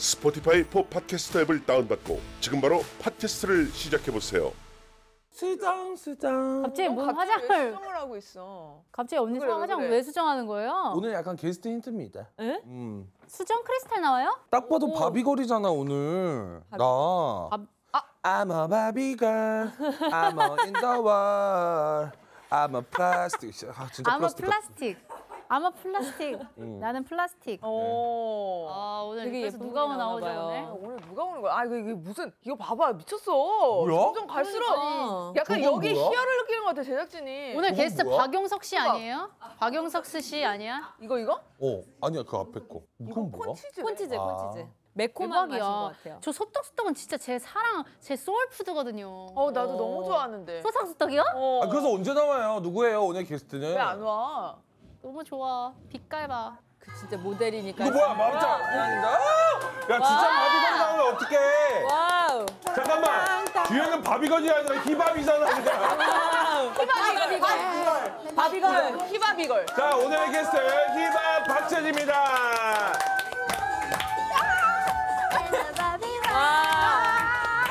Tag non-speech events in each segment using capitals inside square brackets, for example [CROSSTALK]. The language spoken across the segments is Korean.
스포티파이 포 팟캐스터 앱을 다운받고 지금 바로 팟캐스트를 시작해 보세요. 수정 수정. 갑자기 뭔왜 화장을 수정을 하고 있어? 갑자기 언니 그래, 화장 그래. 왜 수정하는 거예요? 오늘 약간 게스트 힌트입니다. 에? 음. 수정 크리스탈 나와요? 딱 봐도 바비걸이잖아 오늘. 나. 밥- I'm a Barbie girl. I'm a in the world. I'm a plastic. 아 진짜 아마 플라스틱. 플라스틱. I'm a plastic. 나는 플라스틱. 어. 아 오늘 되게 그래서 예쁜 누가 분이 나오죠 나오나 오늘? 봐요. 오늘 누가 오는 거야? 아 이거 이게 무슨 이거 봐봐 미쳤어. 뭐야? 점점 갈수록 그러니까. 약간 여기 뭐야? 희열을 느끼는 것 같아 제작진이. 오늘 게스트 뭐야? 박용석 씨 아니에요? 박용석 씨 아니야? 이거 이거? 어 아니야 그 앞에 거. 이건 뭐야? 콘치즈. 콘치즈 아. 콘치즈. 매콤한 맛인 것 대박이야. 같아요. 저 소떡소떡은 진짜 제 사랑, 제 soul food거든요. 어 나도 너무 좋아하는데. 소떡소떡이요? 어. 아 그래서 언제 나와요? 누구예요 오늘 게스트는? 왜 안 와? 너무 좋아. 빛깔봐. 그 진짜 모델이니까. 이거 뭐야 마루짱 아닌가? 야 진짜 Barbie girl 나오면 어떡해? wow. 잠깐만 뒤에는 바비건이 아니라 히밥이잖아 그냥. Barbie girl. Barbie girl. 히Barbie girl. 자 오늘의 게스트 히밥 박제니입니다.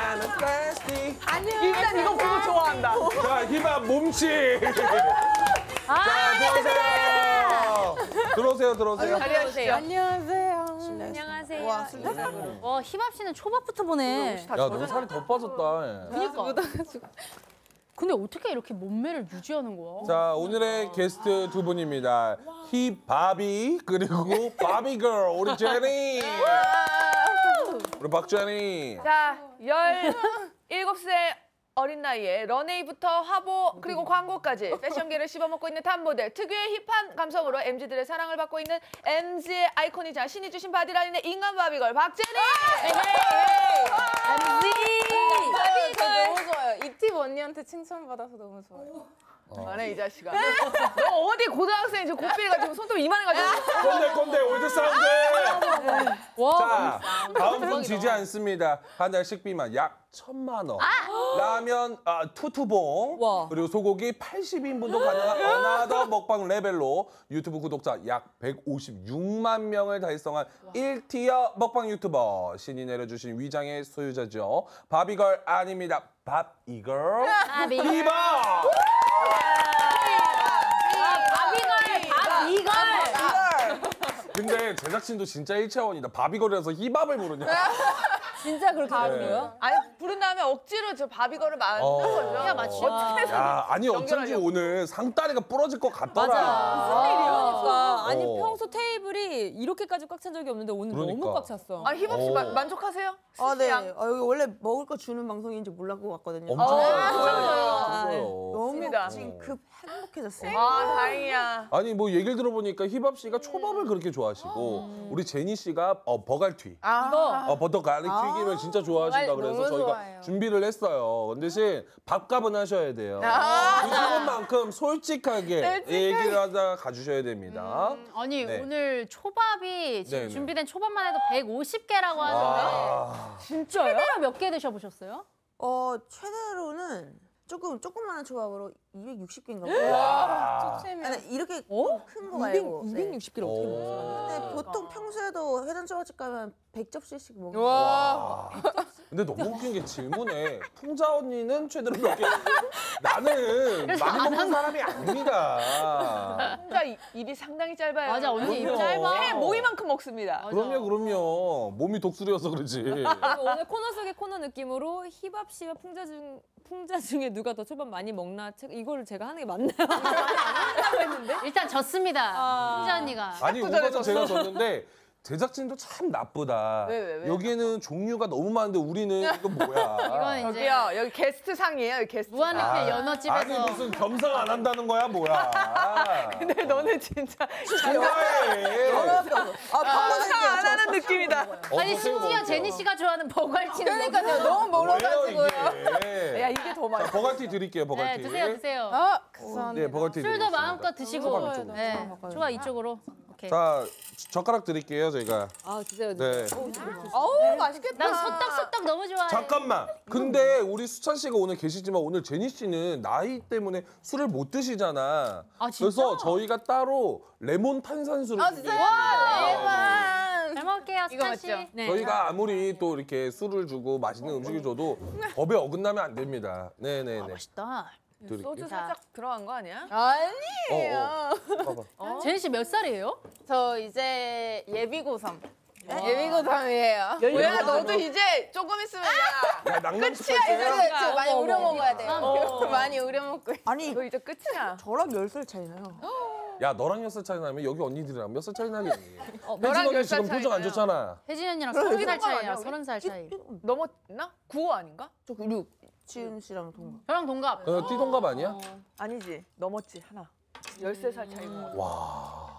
I'm a plastic. 일단 이거 보고 좋아한다. 자 히밥 몸치. 자 들어오세요. 들어오세요 들어오세요. 자리하시죠. 안녕하세요. 안녕하세요. 와 희밥 씨는 초밥부터 보네. 다 야너 살이 더 빠졌다. 그니까. 근데 어떻게 이렇게 몸매를 유지하는 거야? 자 오늘의 게스트 두 분입니다. 히바비 그리고 바비걸 우리 제니. 우리 박제니. 자, 17세 어린 나이에 runway부터 화보 그리고 광고까지 패션계를 씹어먹고 있는 top 모델 특유의 hip한 감성으로 MZ들의 사랑을 받고 있는 MZ의 아이콘이자 신이 주신 body line의 인간 Barbie girl 박제니! 저 너무 좋아요. 히밥 언니한테 칭찬받아서 너무 좋아요. 안해 이 자식아 너 어디 고등학생이 저 고삐를 가지고 손톱 이만해가지고 꼰대 꼰대 old sound. 자 다음 분 지지 않습니다. 한 달 식비만 약 천만 원. 라면 아, 투투봉 와. 그리고 소고기 80인분도 가능한 another [GASPS] 먹방 레벨로 유튜브 구독자 약 156만 명을 달성한 1 tier 먹방 유튜버 신이 내려주신 위장의 소유자죠. Barbie girl 아닙니다. 밥 이걸 바비. 비버. Barbie girl, 바비걸. 근데 제작진도 진짜 일차원이다. 바비걸이라서 히밥을 부르냐? [LAUGHS] 진짜 그렇게 네. 부르요? 아니 부른 다음에 억지로 저 바비걸을 만든 어. 거죠 그냥 맞추면. 야, 아니 어쩐지 연결하려고. 오늘 상다리가 부러질 것 같더라. 그러니까 아니 어. 평소 테이블이 이렇게까지 꽉 찬 적이 없는데 오늘 그러니까. 너무 꽉 찼어. 아 힙합씨 어. 마- 만족하세요? 아, 네. 아, 여기 원래 먹을 거 주는 방송인지 몰랐고 왔거든요. 엄청 아, 좋아요. 너무 좋습니다. 지금 급 행복해졌어요. 아 다행이야 아니 뭐 얘기를 들어보니까 힙합 씨가 초밥을 그렇게 좋아하시고 우리 제니 씨가 어, 버갈튀. 아, 어, 버터 가릭 튀김 을 진짜 좋아하신다 그래서 너무 저희가 좋아해요. 준비를 했어요. 근데 대신 밥값은 하셔야 돼요. 아. 드시는 만큼 솔직하게 얘기를 하다 가주셔야 됩니다. 아니 네. 오늘 초밥이 지금 네 네. 준비된 초밥만 해도 150개라고 하는데 아, 진짜요? 최대로 몇 개 드셔보셨어요? 어, 최대로는 조금, 조그마한 초밥으로 260개인가 봐요. 아니, 이렇게 큰 거 말고. 네. 260kg 어떻게 먹었어? 근데 보통 평소에도 회전 초밥집 가면 100접시씩 먹는 와 근데 너무 웃긴 게 질문에 풍자 언니는 최대로 몇 개? 나는 많이 안 먹는 사람이 아닙니다. 혼자 이- 입이 상당히 짧아요 맞아 언니 입 그럼요. 짧아. 회 모이만큼 먹습니다 맞아. 그럼요, 그럼요. 몸이 독수리여서 그러지. 오늘 코너 속의 코너 느낌으로 힙합 씨와 풍자 중 풍자 중에 누가 더 초밥 많이 먹나 책 이거를 제가 하는 게 맞나요? 일단 졌습니다. 아. 풍자 언니가. 아니 우선은 제가 졌는데 제작진도 참 나쁘다. 왜, 왜, 왜? 여기에는 종류가 너무 많은데 우리는 이거 뭐야? 이건 이제 저기요 여기 게스트 상이에요 여기 게스트 상. 무한리필 아니 연어집에서 무슨 겸상 안 한다는 거야 뭐야? [LAUGHS] 근데 너는 진짜 좋아해. 아 방금 느낌이다. 아니 심지어 제니 씨가 좋아하는 버갈티는 그러니까요. 너무 멀어가지고요. 이게? 야 이게 더 많아. 자, 버갈티 드릴게요 네 버갈티. 드세요 드세요. 아, 네 버갈티. 술도 드리겠습니다. 마음껏 드시고. 소감 이쪽으로. 네 좋아 이쪽으로. 오케이. 자 젓가락 드릴게요 저희가. 아 드세요. 네. 어우 맛있겠다. 난 소떡소떡 너무 좋아해. 잠깐만. 근데 우리 수찬 씨가 오늘 계시지만 오늘 제니 씨는 나이 때문에 술을 못 드시잖아. 아, 진짜? 그래서 저희가 따로 레몬 탄산수를 아, 준비했어요. 잘 먹을게요 이거 수찬 씨. 맞죠? 네. 저희가 아무리 또 이렇게 술을 주고 맛있는 음식을 줘도 법에 어긋나면 안 됩니다. 네네네. 맛있다. 드릴게요. 소주 살짝 들어간 거 아니야? 아니에요. 봐봐. 제니 씨 몇 살이에요? 저 이제 예비 고3. 어. 예비 고3이에요. 뭐야 너도 이제 조금 있으면 야. 야 낭만 그치, 그치, 많이 어머, 우려. 먹어야 돼요. 어. [LAUGHS] 많이 우려 먹고. 아니 너 이제 끝이야. 저랑 열 살 차이나요. 야 너랑 몇 살 차이 나면 여기 언니들이랑 몇 살 차이 나겠니? [LAUGHS] 너랑 혜진 언니 열살 지금 표정 안 차이나요? 좋잖아. 혜진 언니랑 서른 살 차이야. 서른 살 차이. 넘었나? 9호 아닌가? 저 6. 지은 씨랑 동갑. 저랑 동갑. 어, 띠동갑 아니야? 아니지 넘었지 하나. 13살 차이가. 와.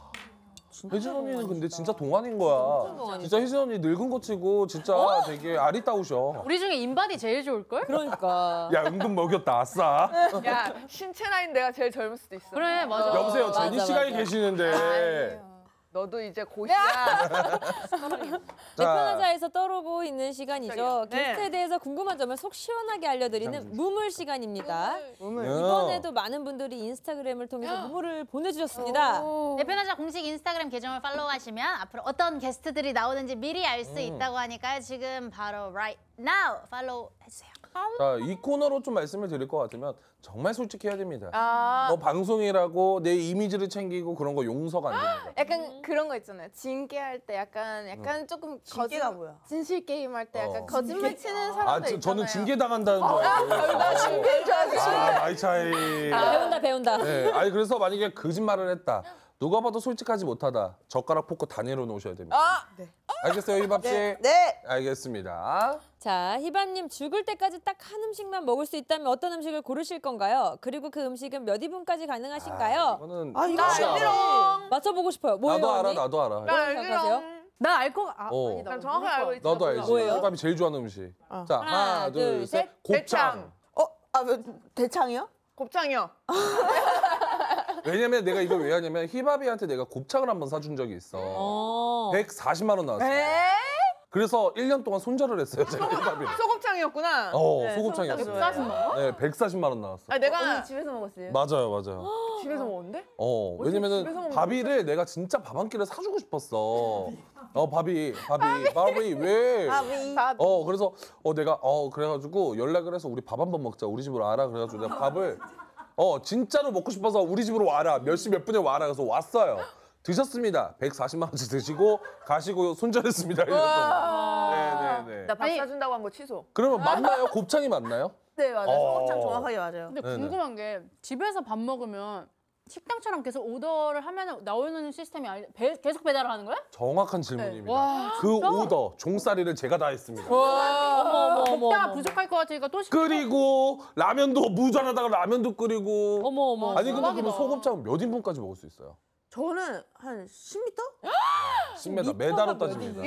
혜진 언니는 근데 진짜 동안인 거야. 진짜 혜진 언니 늙은 거 치고 진짜 되게 아리따우셔. 우리 중에 인바디 제일 좋을 걸? 그러니까. [LAUGHS] 야 은근 먹였다 아싸. 야 신체 나이는 내가 제일 젊을 수도 있어. 그래 맞아. 여보세요 맞아, 제니 씨가 맞아. 계시는데. 너도 이제 곧이야. [LAUGHS] 대편하자에서 떠오르고 있는 시간이죠. 네. 게스트에 대해서 궁금한 점을 속 시원하게 알려드리는 무물 시간입니다. 야. 이번에도 많은 분들이 인스타그램을 통해서 무물을 보내주셨습니다. 대편하자 공식 인스타그램 계정을 팔로우하시면 앞으로 어떤 게스트들이 나오는지 미리 알 수 있다고 하니까요. 지금 바로 right now 팔로우 해주세요. 자, 이 코너로 좀 말씀을 드릴 것 같으면 정말 솔직해야 됩니다. 아뭐 방송이라고 내 이미지를 챙기고 그런 거 용서가 안 됩니다. [GASPS] 약간 그런 거 있잖아요. 징계할 때 약간 약간 조금 징계가 거짓- 뭐야? 진실 게임 할 때 약간 어. 거짓말 치는 사람들 아, 있잖아요. 저, 저는 징계 당한다는 줄 알고. 나 징계 아, 나이 차이. 배운다 배운다. 네, 아니 그래서 만약에 거짓말을 했다. 누가 봐도 솔직하지 못하다. 젓가락 포크 다 내려놓으셔야 됩니다. 알겠어요, 이밥 씨? 네. 알겠습니다. 자, 희반님 죽을 때까지 딱 한 음식만 먹을 수 있다면 어떤 음식을 고르실 건가요? 그리고 그 음식은 몇 인분까지 가능하신가요? 이거는 아 이거 혹시 알아? 맞춰보고 싶어요. 뭐예요, 나도 알아, 언니? 나도 알아. 나? 알기로. 나알거 아, 어. 아니다. 난 정확하게 알고 있지. 나도 알지. 뭐예요? 이밥이 제일 좋아하는 음식. 자, 하나, 하나, 둘, 둘, 셋. 셋. 곱창. 대창. 어? 아 뭐, 대창이요? 곱창이요. [LAUGHS] 왜냐면 내가 이걸 왜 하냐면 희밥이한테 내가 곱창을 한 번 사준 적이 있어. 어. 140만 원 나왔어. 그래서 1년 동안 손절을 했어요, 제가 희밥이. 소곱창이었구나. 어, 네, 소곱창이었어요. 소곱창 먹어? 네, 140만 원 나왔어. 아 내가 집에서 먹었어요. 맞아요, 맞아요. 집에서 먹었는데? 어, 집에서 왜냐면은 먹는 바비를 내가 진짜 밥 한 끼를 사주고 싶었어. 어, 바비, 바비, 바비, 왜? 바비. 어, 그래서 어 내가 어 그래가지고 연락을 해서 우리 밥 한 번 먹자. 우리 집으로 와라. 그래가지고 내가 밥을 어 진짜로 먹고 싶어서 우리 집으로 와라. 몇 시 몇 분에 와라. 그래서 왔어요. 드셨습니다. 140만 원치 드시고 가시고 손절했습니다. 이랬더니. 네네네. 나 밥 아니, 사준다고 한 거 취소. 그러면 맞나요? 곱창이 맞나요? 네 맞아요. 어. 소곱창 정확하게 맞아요. 근데 네 네. 궁금한 게 집에서 밥 먹으면 식당처럼 계속 오더를 하면 나오는 시스템이 아니 배, 계속 배달을 하는 거야? 정확한 질문입니다. 와, 그 오더 종살이를 제가 다 했습니다. 어머 어머. 부족할 것 같으니까 또 시켜. 끓이고 라면도 무전하다가 라면도 끓이고. 어머 어머. 아니 근데 그러면 대박이다. 소곱창 몇 인분까지 먹을 수 있어요? 저는 한 10m? 10m 메다로 따집니다.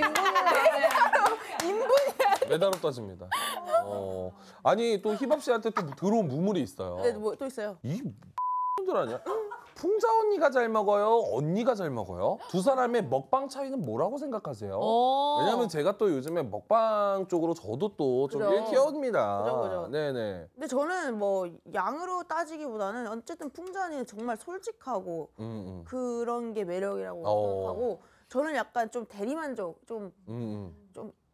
메다로 [LAUGHS] 따집니다. 어. 아니 또 희밥 씨한테 또 들어온 무물이 있어요. 네, 뭐 또 있어요. 이 [LAUGHS] 분들 아니야? 풍자 언니가 잘 먹어요? 언니가 잘 먹어요? 두 사람의 먹방 차이는 뭐라고 생각하세요? 어. 왜냐면 제가 또 요즘에 먹방 쪽으로 저도 또좀 그죠. 그죠. 네네. 근데 저는 뭐 양으로 따지기보다는 어쨌든 풍자는 정말 솔직하고 음, 음. 그런 게 매력이라고 어. 생각하고 저는 약간 좀 대리만족 좀 음, 음.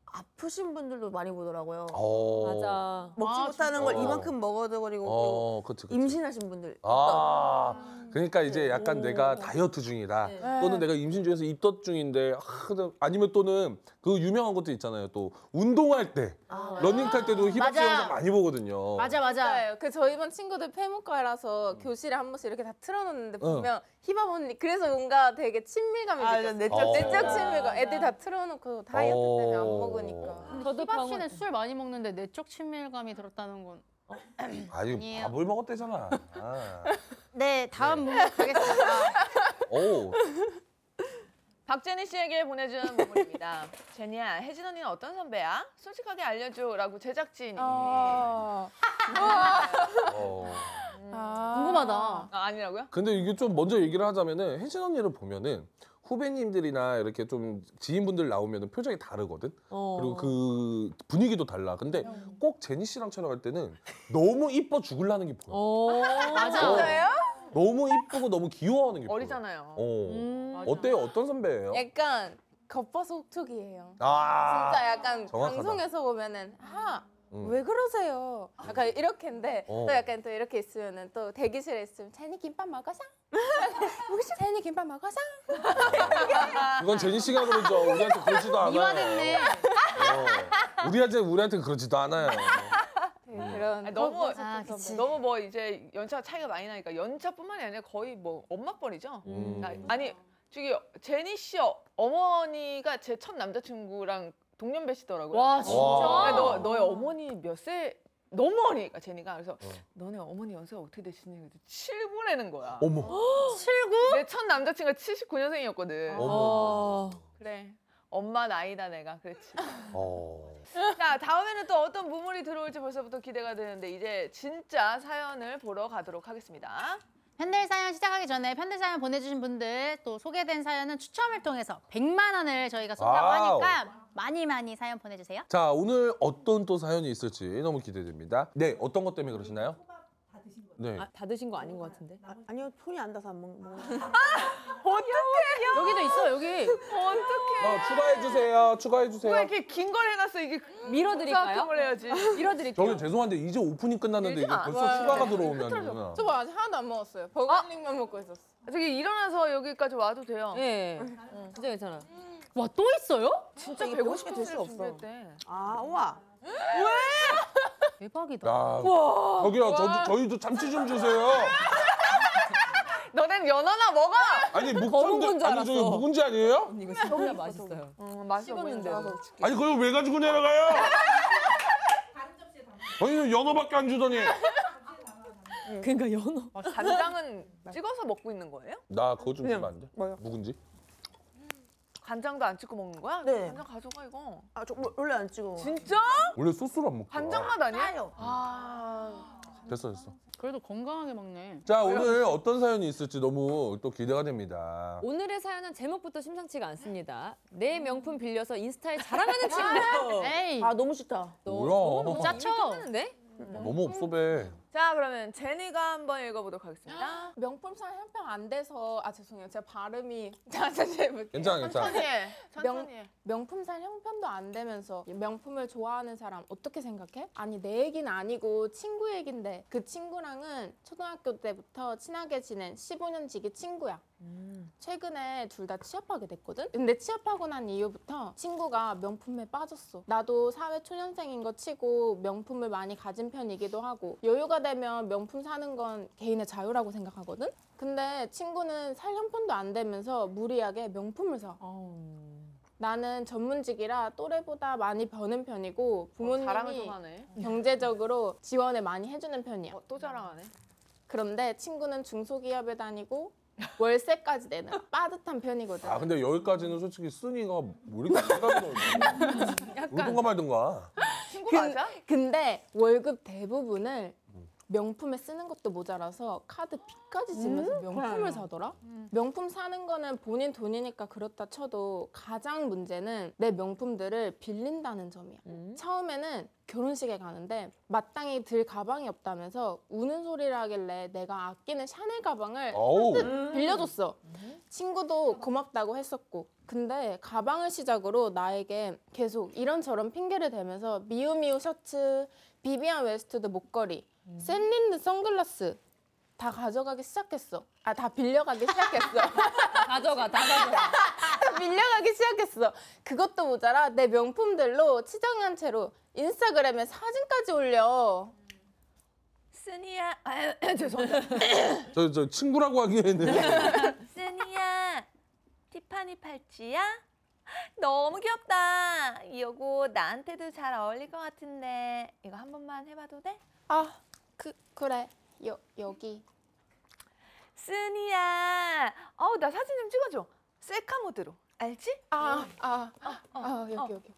좀 아프신 분들도 많이 보더라고요. 어. 맞아. 먹지 아, 못하는 걸 진짜? 이만큼 먹어도 그리고 어, 그치, 그치. 임신하신 분들. 아, 그러니까 이제 약간 내가 다이어트 중이다. 네. 또는 내가 임신 중에서 입덧 중인데 아, 아니면 또는 그 유명한 것도 있잖아요. 또 운동할 때 러닝 탈 때도 히밥 맞아. 영상 많이 보거든요. 맞아 맞아. 맞아요. 그 저희 반 친구들 폐무과라서 교실에 한 번씩 이렇게 다 틀어놓는데 보면 히밥 언니 그래서 뭔가 되게 친밀감이 아. 내적 어. 내적 친밀감. 애들 다 틀어놓고 다이어트 때문에 안 어. 먹으니까. 저도 힙합 병원- 씨는 술 많이 먹는데 내적 친밀감이 들었다는 건. [CLEARS THROAT] 아니 아니에요. 밥을 먹었대잖아. 아. [LAUGHS] 네 다음 문제 가겠습니다. [LAUGHS] 오, 박제니 씨에게 보내준 문입니다. [LAUGHS] 제니야, 혜진 언니는 어떤 선배야? 솔직하게 알려줘라고 제작진이. 아, 어. 궁금하다. 아, 아니라고요? 근데 이게 좀 먼저 얘기를 하자면은 혜진 언니를 보면은 후배님들이나 이렇게 좀 지인분들 나오면은 표정이 다르거든. 어. 그리고 그 분위기도 달라. 근데 꼭 제니 씨랑 촬영할 때는 너무 이뻐 죽을라는 게 보여. 어. 맞아. 진짜요? 너무 이쁘고 너무 귀여워하는 게. 어리잖아요. 어. 음. 맞아. 어때요? 어떤 선배예요? 약간 겉버속촉이에요. 아. 진짜 약간 정확하다. 방송에서 보면은 아. 음. 왜 그러세요? 약간 이렇게인데 어. 또 약간 또 이렇게 있으면은 또 대기실에 있으면 제니 김밥 먹어서 [LAUGHS] 혹시 제니 김밥 먹어서 이건 제니 씨가 그러죠. 우리한테 그러지도 않아요. 이화됐네. 어. 우리한테 우리한테 그러지도 않아요. 네, 그런 아니, 너무 아, 그치. 너무 뭐 이제 연차 차이가 많이 나니까 연차뿐만이 아니라 거의 뭐 엄마뻘이죠. 음. 나- 아니 저기 제니 씨 어- 어머니가 제 첫 남자친구랑 동년배시더라고요. 와 진짜. 와. 아니, 너 너의 어머니 몇 세? 너무 어리니까 제니가 그래서 어. 너네 어머니 연세가 어떻게 되시니? 그래서 7구라는 거야. 어머. [GASPS] 내 첫 남자친구가 79년생이었거든. 어머. 어. 그래. 엄마 나이다 내가 그렇지. [LAUGHS] 어. 자 다음에는 또 어떤 무물이 들어올지 벌써부터 기대가 되는데 이제 진짜 사연을 보러 가도록 하겠습니다. 팬들 사연 시작하기 전에 팬들 사연 보내주신 분들 또 소개된 사연은 추첨을 통해서 100만 원을 저희가 쏜다고 wow. 하니까 많이 많이 사연 보내주세요. 자 오늘 어떤 또 사연이 있을지 너무 기대됩니다. 네 어떤 것 때문에 그러시나요? 네. 아, 다 드신 거 아닌 것 같은데. 아, 아니요 손이 안 닿아서 안 먹는. [LAUGHS] 여기도 있어 여기. 어떡해. 어, 추가해 주세요. 추가해 주세요. 왜 이렇게 긴 걸 해놨어 이게 밀어드릴까요? 을 해야지. 밀어드릴게요. 저기 죄송한데 이제 오프닝 끝났는데 이게. 벌써 네. 휴가가 들어오면 저거 아직 하나도 안 먹었어요. 버거링만 먹고 있었어. 저기 일어나서 여기까지 와도 돼요. 예. 진짜 괜찮아. 와 또 있어요? 진짜 이게 150개 150개 될될수 수가 없어. 없어. 아 우와. 대박이다. 야, 저기요 저, 저희도 참치 좀 주세요. 너넨 연어나 먹어. 아니 묵은지 건줄 아니 저기 알았어. 묵은지 아니에요? 이거 진짜 맛있어요. 어, 맛있어 씹었는데. 보인다. 아니 그걸 왜 가지고 내려가요? 아니 연어밖에 안 주더니. 그러니까 연어. 간장은 찍어서 먹고 있는 거예요? 나 그거 좀 주면 안 돼? 뭐요? 묵은지? 간장도 안 찍고 먹는 거야? 네. 간장 가져가 이거. 아 저 원래 안 찍어. 진짜? 원래 소스로 안 먹죠. 간장 맛 아니야? 아요. 아. 됐어 됐어. 그래도 건강하게 먹네. 자 오늘 어떤 사연이 있을지 너무 또 기대가 됩니다. 오늘의 사연은 제목부터 심상치가 않습니다. 내 명품 빌려서 인스타에 자랑하는 친구. 에이 아 너무 싫다. 뭐야? 짜쳐. 끝나는데? 너무 없어 배. 자 그러면 제니가 한번 읽어보도록 하겠습니다. [GASPS] 명품상 형평 안 돼서 아 죄송해요. 제가 발음이 [LAUGHS] 자 다시 해볼게요. 괜찮아 괜찮아. 천천히 해. [LAUGHS] 천천히 명- 해. 명품살 형편도 안 되면서 명품을 좋아하는 사람 어떻게 생각해? 아니 내 얘기는 아니고 친구 얘긴데 그 친구랑은 초등학교 때부터 친하게 지낸 15년 지기 친구야. 최근에 둘 다 취업하게 됐거든? 근데 취업하고 난 이후부터 친구가 명품에 빠졌어. 나도 사회 초년생인 거 치고 명품을 많이 가진 편이기도 하고 여유가 되면 명품 사는 건 개인의 자유라고 생각하거든? 근데 친구는 살 형편도 안 되면서 무리하게 명품을 사. 나는 전문직이라 또래보다 많이 버는 편이고 어, 자랑을 부모님이 좀 하네. 경제적으로 지원을 많이 해주는 편이야. 어, 또 자랑하네. 그런데 친구는 중소기업에 다니고 월세까지 내는 빠듯한 편이거든. 아 근데 여기까지는 솔직히 순위가 뭐 이렇게 생각이 울든가 말든가. 친구 맞아? 근데 월급 대부분을 명품에 쓰는 것도 모자라서 카드 빚까지 지면서 명품을 사더라. 명품 사는 거는 본인 돈이니까 그렇다 쳐도 가장 문제는 내 명품들을 빌린다는 점이야. 처음에는 결혼식에 가는데 마땅히 들 가방이 없다면서 우는 소리를 하길래 내가 아끼는 샤넬 가방을 어우. 빌려줬어. 친구도 고맙다고 했었고 근데 가방을 시작으로 나에게 계속 이런저런 핑계를 대면서 미우미우 셔츠, 비비안 웨스트우드 목걸이, 셀린느 선글라스 다 가져가기 시작했어. 아 다 빌려가기 시작했어. [LAUGHS] 가져가, 다 가져가. [LAUGHS] 다 빌려가기 시작했어. 그것도 모자라 내 명품들로 치장한 채로 인스타그램에 사진까지 올려. 쓰니야. 아유, 죄송합니다. [LAUGHS] 저, 저 친구라고 하기에는 쓰니야. 티파니 팔찌야? 너무 귀엽다. 이거 나한테도 잘 어울릴 것 같은데 이거 한 번만 해봐도 돼? 아, 그 그래. 여 여기. 쓰니야. 어우 나 사진 좀 찍어줘. 셀카 모드로. 알지? 아, 아, 아, 여기 여기.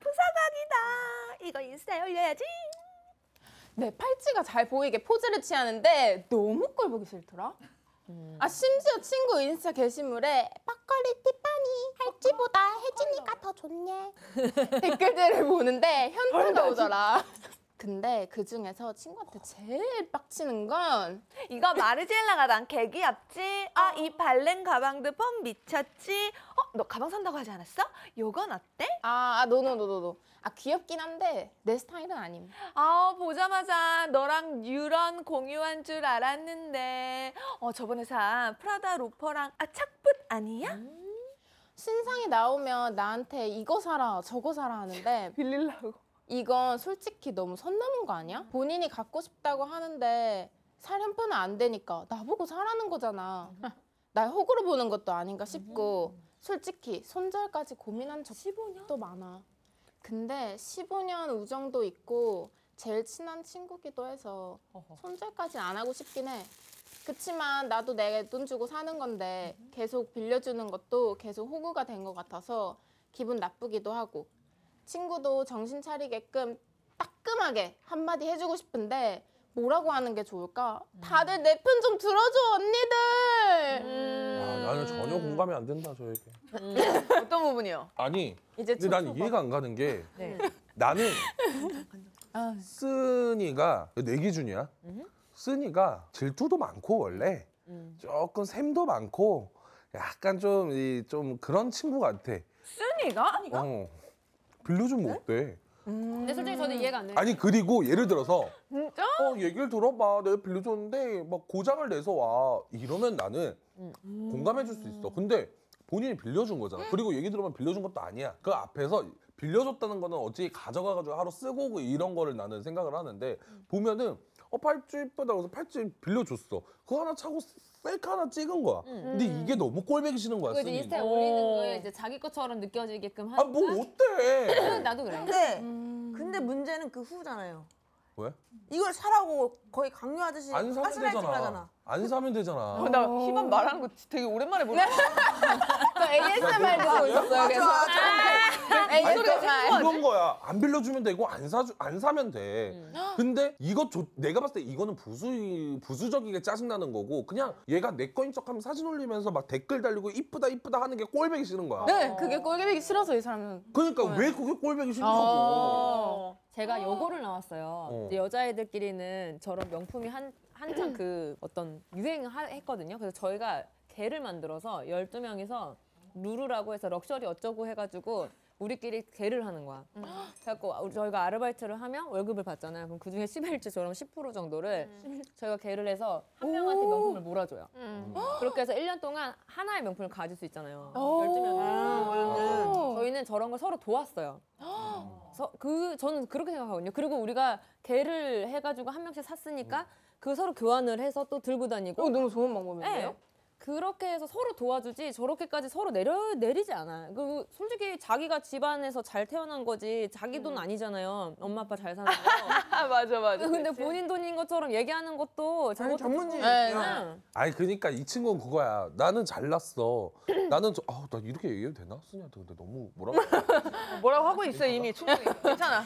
부사각이다. 이거 인스타에 올려야지. 내 팔찌가 잘 보이게 포즈를 취하는데 너무 꼴 보기 싫더라. 아 심지어 친구 인스타 게시물에 막걸리 티파니 팔찌보다 혜진이가 더 좋네 댓글들을 보는데 현타가 오더라. 근데 그 중에서 친구한테 제일 빡치는 건 이거 마르지엘라가 난개 귀엽지? 아, 이 발렌 가방도 펌 미쳤지? 어, 너 가방 산다고 하지 않았어? 요건 어때? 아, 노노노노노. 아 귀엽긴 한데 내 스타일은 아님. 아, 보자마자 너랑 뉴런 공유한 줄 알았는데. 어, 저번에 산 프라다 로퍼랑 아, 착붙 아니야? 신상이 나오면 나한테 이거 사라 저거 사라 하는데 빌릴라고. 이건 솔직히 너무 선 넘은 거 아니야? 본인이 갖고 싶다고 하는데 살 형편은 안 되니까 나보고 사라는 거잖아. [LAUGHS] 날 호구로 보는 것도 아닌가 싶고 솔직히 손절까지 고민한 적도 많아. 근데 15년 우정도 있고 제일 친한 친구기도 해서 손절까지 안 하고 싶긴 해. 그치만 나도 내 돈 주고 사는 건데 계속 빌려주는 것도 계속 호구가 된 것 같아서 기분 나쁘기도 하고 친구도 정신 차리게끔 따끔하게 한마디 해주고 싶은데 뭐라고 하는 게 좋을까? 다들 내 편 좀 들어줘 언니들. 음. 아, 나는 전혀 공감이 안 된다 저에게. 어떤 부분이요? 아니 이제 근데 난 이해가 안 가는 게 네. 나는 [LAUGHS] 쓰니가 내 기준이야. 쓰니가 질투도 많고 원래 조금 샘도 많고 약간 좀 이 좀 그런 친구 같아. 쓰니가? 어. 빌려주면 어때? 근데 솔직히 저는 이해가 안 돼요. 아니 그리고 예를 들어서 진짜? 어 얘기를 들어봐. 내가 빌려줬는데 막 고장을 내서 와. 이러면 나는 공감해줄 수 있어. 근데 본인이 빌려준 거잖아. 그리고 얘기 들어보면 빌려준 것도 아니야. 그 앞에서 빌려줬다는 거는 어찌 가져가가지고 하루 쓰고 오고 이런 거를 나는 생각을 하는데 보면은 어 팔찌 이쁘다 그래서 팔찌 빌려줬어 그거 하나 차고 셀카 하나 찍은 거야 근데 이게 너무 꼴배기 싫은 거야 그거 이제. 인스타에 올리는 거에 이제 자기 것처럼 느껴지게끔 하는 아 뭐 어때 [LAUGHS] 나도 그래. 근데 음. 근데 문제는 그 후잖아요. 왜? 이걸 사라고 거의 강요하듯이 안 사면 되잖아 하잖아. 안 사면 되잖아 어, 나 희만 말하는 거 되게 오랜만에 보네. 저 ASMR 듣고 있었어요. 그래서 ASMR. 이건 거야. 안 빌려주면 되고 안 사주 안 사면 돼. 근데 이거 조, 내가 봤을 때 이거는 부수 부수적이게 짜증 나는 거고 그냥 얘가 내 거인 척하면 사진 올리면서 막 댓글 달리고 이쁘다 이쁘다 하는 게 꼴배기 싫은 거야. 네, 그게 꼴보기 싫어서 이 사람은. 그러니까 왜 그게 꼴배기 싫냐고. 어. 제가 요거를 나왔어요. 어. 이제 여자애들끼리는 저런 명품이 한 한창 [CLEARS THROAT] 그 어떤 유행했거든요. 그래서 저희가 개를 만들어서 12명이서 루루라고 해서 럭셔리 어쩌고 해가지고 우리끼리 개를 하는 거야. 그래갖고 우리- 저희가 아르바이트를 하면 월급을 받잖아요. 그럼 그중에 10일치처럼 10% 정도를 저희가 개를 해서 한 명한테 명품을 몰아줘요. 그렇게 해서 1년 동안 하나의 명품을 가질 수 있잖아요. 12명이. 저희는 저런 걸 서로 도왔어요. 서, 그 저는 그렇게 생각하거든요. 그리고 우리가 개를 해가지고 한 명씩 샀으니까 그 서로 교환을 해서 또 들고 다니고. 어, 너무 좋은 방법인데요? 네. 그렇게 해서 서로 도와주지 저렇게까지 서로 내려 내리지 않아. 그 솔직히 자기가 집안에서 잘 태어난 거지 자기 돈 아니잖아요. 엄마 아빠 잘 사는 거. 아, [LAUGHS] 맞아, 맞아. 근데 본인 돈인 것처럼 얘기하는 것도 전문주의. 조금- 네, 응. 아니 그러니까 이 친구는 그거야. 나는 잘났어. [CLEARS THROAT] 나는 저, 아우 나 이렇게 얘기해도 되나? 쓰니한테 근데 너무 뭐라? 뭐라고 하고 있어 이미 충분히. 괜찮아.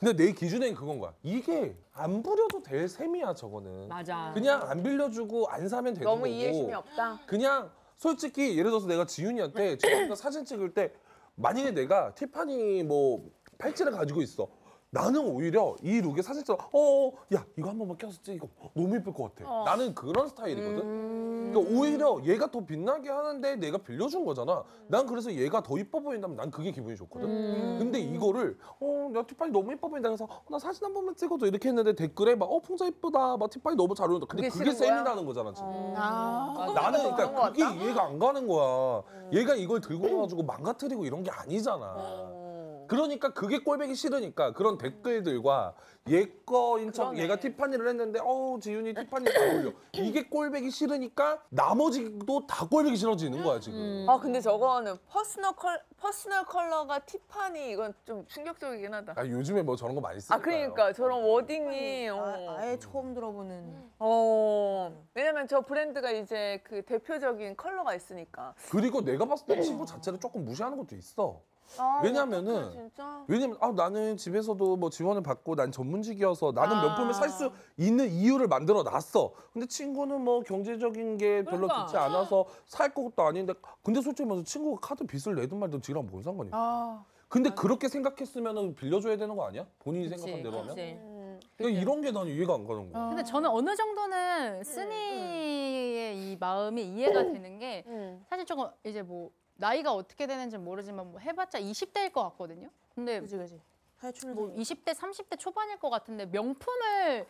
근데 내 기준엔 그건 거야. 이게 안 부려도 될 셈이야 저거는. 맞아. 그냥 안 빌려주고 안 사면 되는 너무 거고. 이해심이 없다. 그냥 솔직히 예를 들어서 내가 지윤이한테 지윤이가 사진 찍을 때 만약에 내가 티파니 뭐 팔찌를 가지고 있어. 나는 오히려 이 룩에 사실 좀 어, 야 이거 한 번만 껴서 찍어 너무 예쁠 것 같아. 나는 그런 스타일이거든. 그러니까 오히려 얘가 더 빛나게 하는데 내가 빌려준 거잖아. 난 그래서 얘가 더 이뻐 보인다면 난 그게 기분이 좋거든. 근데 이거를 어나 티파니 너무 이뻐 보인다 그래서 어, 나 사진 한 번만 찍어줘 이렇게 했는데 댓글에 막 어 풍자 이쁘다 막 티파니 너무 잘 어울린다. 근데 그게 그게? 셈이라는 거잖아 지금. 아. 나는 그런 거 그러니까 그게? 이해가 안 가는 거야. 얘가 이걸 들고 와가지고 망가뜨리고 이런 게 아니잖아. 그러니까 그게 꼴보기 싫으니까 그런 댓글들과 얘 거인 척 그러네. 얘가 티파니를 했는데 어 지윤이 티파니 잘 어울려 이게 꼴보기 싫으니까 나머지도 다 꼴보기 싫어지는 거야 지금. 아 근데 저거는 personal col personal color가 티파니 이건 좀 충격적이긴 하다. 아 요즘에 뭐 저런 거 많이 쓰니까. 아 그러니까 저런 wording이 어. 아, 아예 처음 들어보는. 어 왜냐면 저 브랜드가 이제 그 대표적인 컬러가 있으니까. 그리고 내가 봤을 때 친구 자체를 조금 무시하는 것도 있어. 아, 왜냐면은 어떡해, 진짜. 왜냐면 아 나는 집에서도 뭐 지원을 받고 난 전문직이어서 나는 아. 명품을 살 수 있는 이유를 만들어 놨어. 근데 친구는 뭐 경제적인 게 별로 그러니까. 좋지 않아서 살 것도 아닌데 근데 솔직히 말해서 친구가 카드 빚을 내든 말든 지랑 뭔 상관이야. 아 근데 그렇게 생각했으면은 빌려줘야 되는 거 아니야? 본인이 그치, 생각한 대로 하면? 그치. 그러니까 이런 게 난 이해가 안 가는 거야. 근데 저는 어느 정도는 쓰니의 이 마음이 이해가 되는 게 음. 사실 조금 이제 뭐 나이가 어떻게 되는지 모르지만 뭐 해봤자 20대일 것 같거든요. 근데 그지 그지. 뭐 20대, 30대 초반일 것 같은데 명품을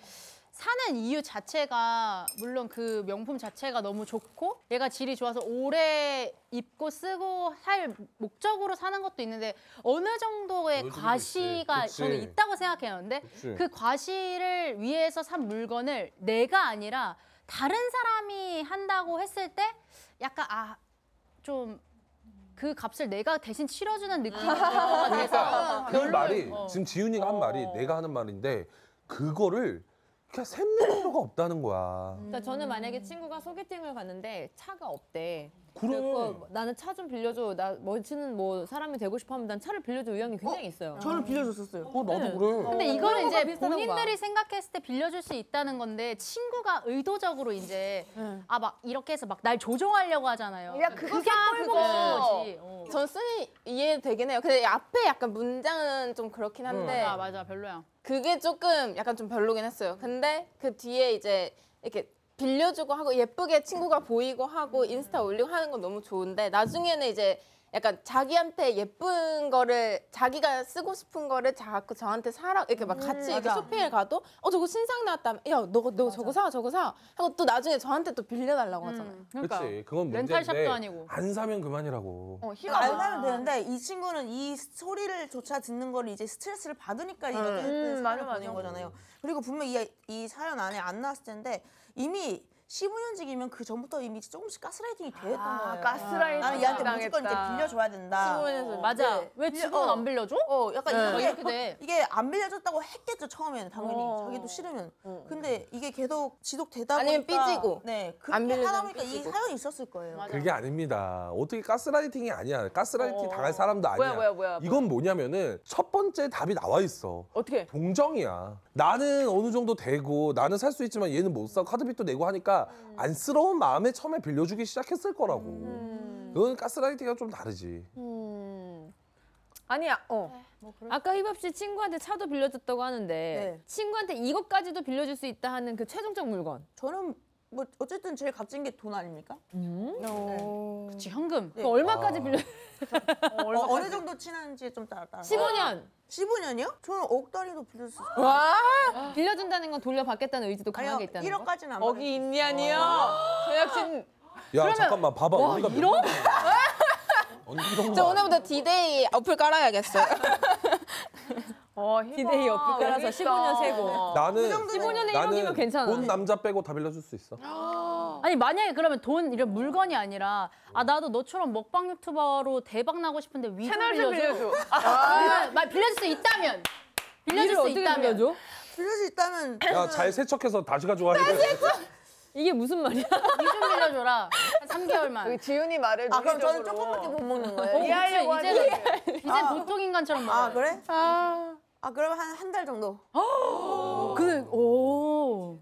사는 이유 자체가 물론 그 명품 자체가 너무 좋고 얘가 질이 좋아서 오래 입고 쓰고 살 목적으로 사는 것도 있는데 어느 정도의 과시가 있지. 저는. 있다고 생각해요. 근데 그치. 그 과시를 위해서 산 물건을 내가 아니라 다른 사람이 한다고 했을 때 약간 아 좀 그 값을 내가 대신 치러주는 느낌이 들것 같아서 그러니까 그 말이 어. 지금 지훈이가 한 말이 내가 하는 말인데 그거를 그냥 샘는 필요가 없다는 거야. 그러니까 저는 만약에 친구가 소개팅을 갔는데 차가 없대. 그래. 그래서 나는 차 좀 빌려줘. 나 멋지는 뭐 사람이 되고 싶으면 난 차를 빌려줄 의향이 굉장히 있어요. 저는 빌려줬었어요. 어 나도 그래. 근데 어, 이거는 이제 본인들이 봐. 생각했을 때 빌려줄 수 있다는 건데 친구가 의도적으로 이제 아 막 이렇게 해서 막 날 조종하려고 하잖아요. 야, 그거 그게 그거. 싫은 거지. 어. 전 쓰니 이해되긴 해요. 근데 앞에 약간 문장은 좀 그렇긴 한데 아 맞아 별로야. 그게 조금 약간 좀 별로긴 했어요. 근데 그 뒤에 이제 이렇게 빌려주고 하고 예쁘게 친구가 보이고 하고 인스타 올리고 하는 건 너무 좋은데 나중에는 이제 약간 자기한테 예쁜 거를 자기가 쓰고 싶은 거를 자꾸 저한테 사라 이렇게 막 같이 이렇게 맞아. 쇼핑을 가도 어 저거 신상 나왔다면 야 너가 너 저거 사 저거 사 하고 또 나중에 저한테 또 빌려달라고 하잖아요. 그러니까 그렇지. 그건 렌탈샵도 문제인데 아니고. 안 사면 그만이라고. 어, 그러니까 안 사면 되는데 이 친구는 이 소리를 조차 듣는 걸 이제 스트레스를 받으니까 이렇게 음, 했던 맞아, 사연을 보낸 맞아. 거잖아요. 그리고 분명 이, 이 사연 안에 안 나왔을 텐데 이미 15년직이면 그 전부터 이미 조금씩 가스라이팅이 되었던 아, 거예요. 가스라이팅 나는 얘한테. 무조건 이제 빌려줘야 된다. 15년에서 맞아. 네. 왜 지금은 어. 안 빌려줘? 어, 약간 뭐 이게 이렇게 돼. [LAUGHS] 이게 안 빌려줬다고 했겠죠 처음에는 당연히 어. 자기도 싫으면. 근데 이게 계속 지속되다 아니면 보니까 삐지고. 네 안 그렇게 빌려주면 하다 보니까 이 삐지고. 사연이 있었을 거예요. 맞아. 그게 아닙니다. 어떻게 가스라이팅이 아니야. 가스라이팅 어. 당할 사람도 아니야. 뭐야, 뭐야, 뭐야, 이건 뭐냐면은 첫 번째 답이 나와 있어. 어떻게? 동정이야. 나는 어느 정도 되고 나는 살 수 있지만 얘는 못 사. 카드빚도 내고 하니까 음. 안쓰러운 마음에 처음에 빌려주기 시작했을 거라고. 그건 가스라이팅과 좀 다르지. 음. 아니야. 어. 아까 휘밥 씨 친구한테 차도 빌려줬다고 하는데 네. 친구한테 이것까지도 빌려줄 수 있다 하는 그 최종적 물건. 저는 뭐 어쨌든 제일 값진 게 돈 아닙니까? 그치 현금. 네. 그 얼마까지 아. 빌려? 어, 어느 정도 친한지 좀 따라 따라. 15년 15년이요? 저는 억 단위도 빌릴 수 있어요. 빌려준다는 건 돌려받겠다는 의지도 강하게 아니요, 있다는 거. 1억까지는 안 어기 있니 아니요? 제작진 야 잠깐만 봐봐. 우리가 몇 이런? 언니 [LAUGHS] 이런 저거 오늘부터 디데이 어플 깔아야겠어요. [LAUGHS] 어, 디데이 어플 깔아서 15년 세고. 나는 15년에 나는 1억이면 괜찮아. 본 남자 빼고 다 빌려줄 수 있어. 아니 만약에 그러면 돈 이런 물건이 아니라 아 나도 너처럼 먹방 유튜버로 대박 나고 싶은데 위로 채널 좀 빌려줘. 빌려줘. 아, 말 빌려줄 수 있다면 빌려줄 수 있다면? 빌릴 수 있다면 야 잘 세척해서 다시 가져와. 이게 무슨 말이야? 이좀 빌려줘라 한 3개월만. 여기 지훈이 말을 아 그럼 저는. 조금밖에 못 먹는 거예요? 어, 이해하려고 이제는 거지. 이제 보통 인간처럼 먹어. 아 그래? 아, 그럼 한한 달 정도. 그 오.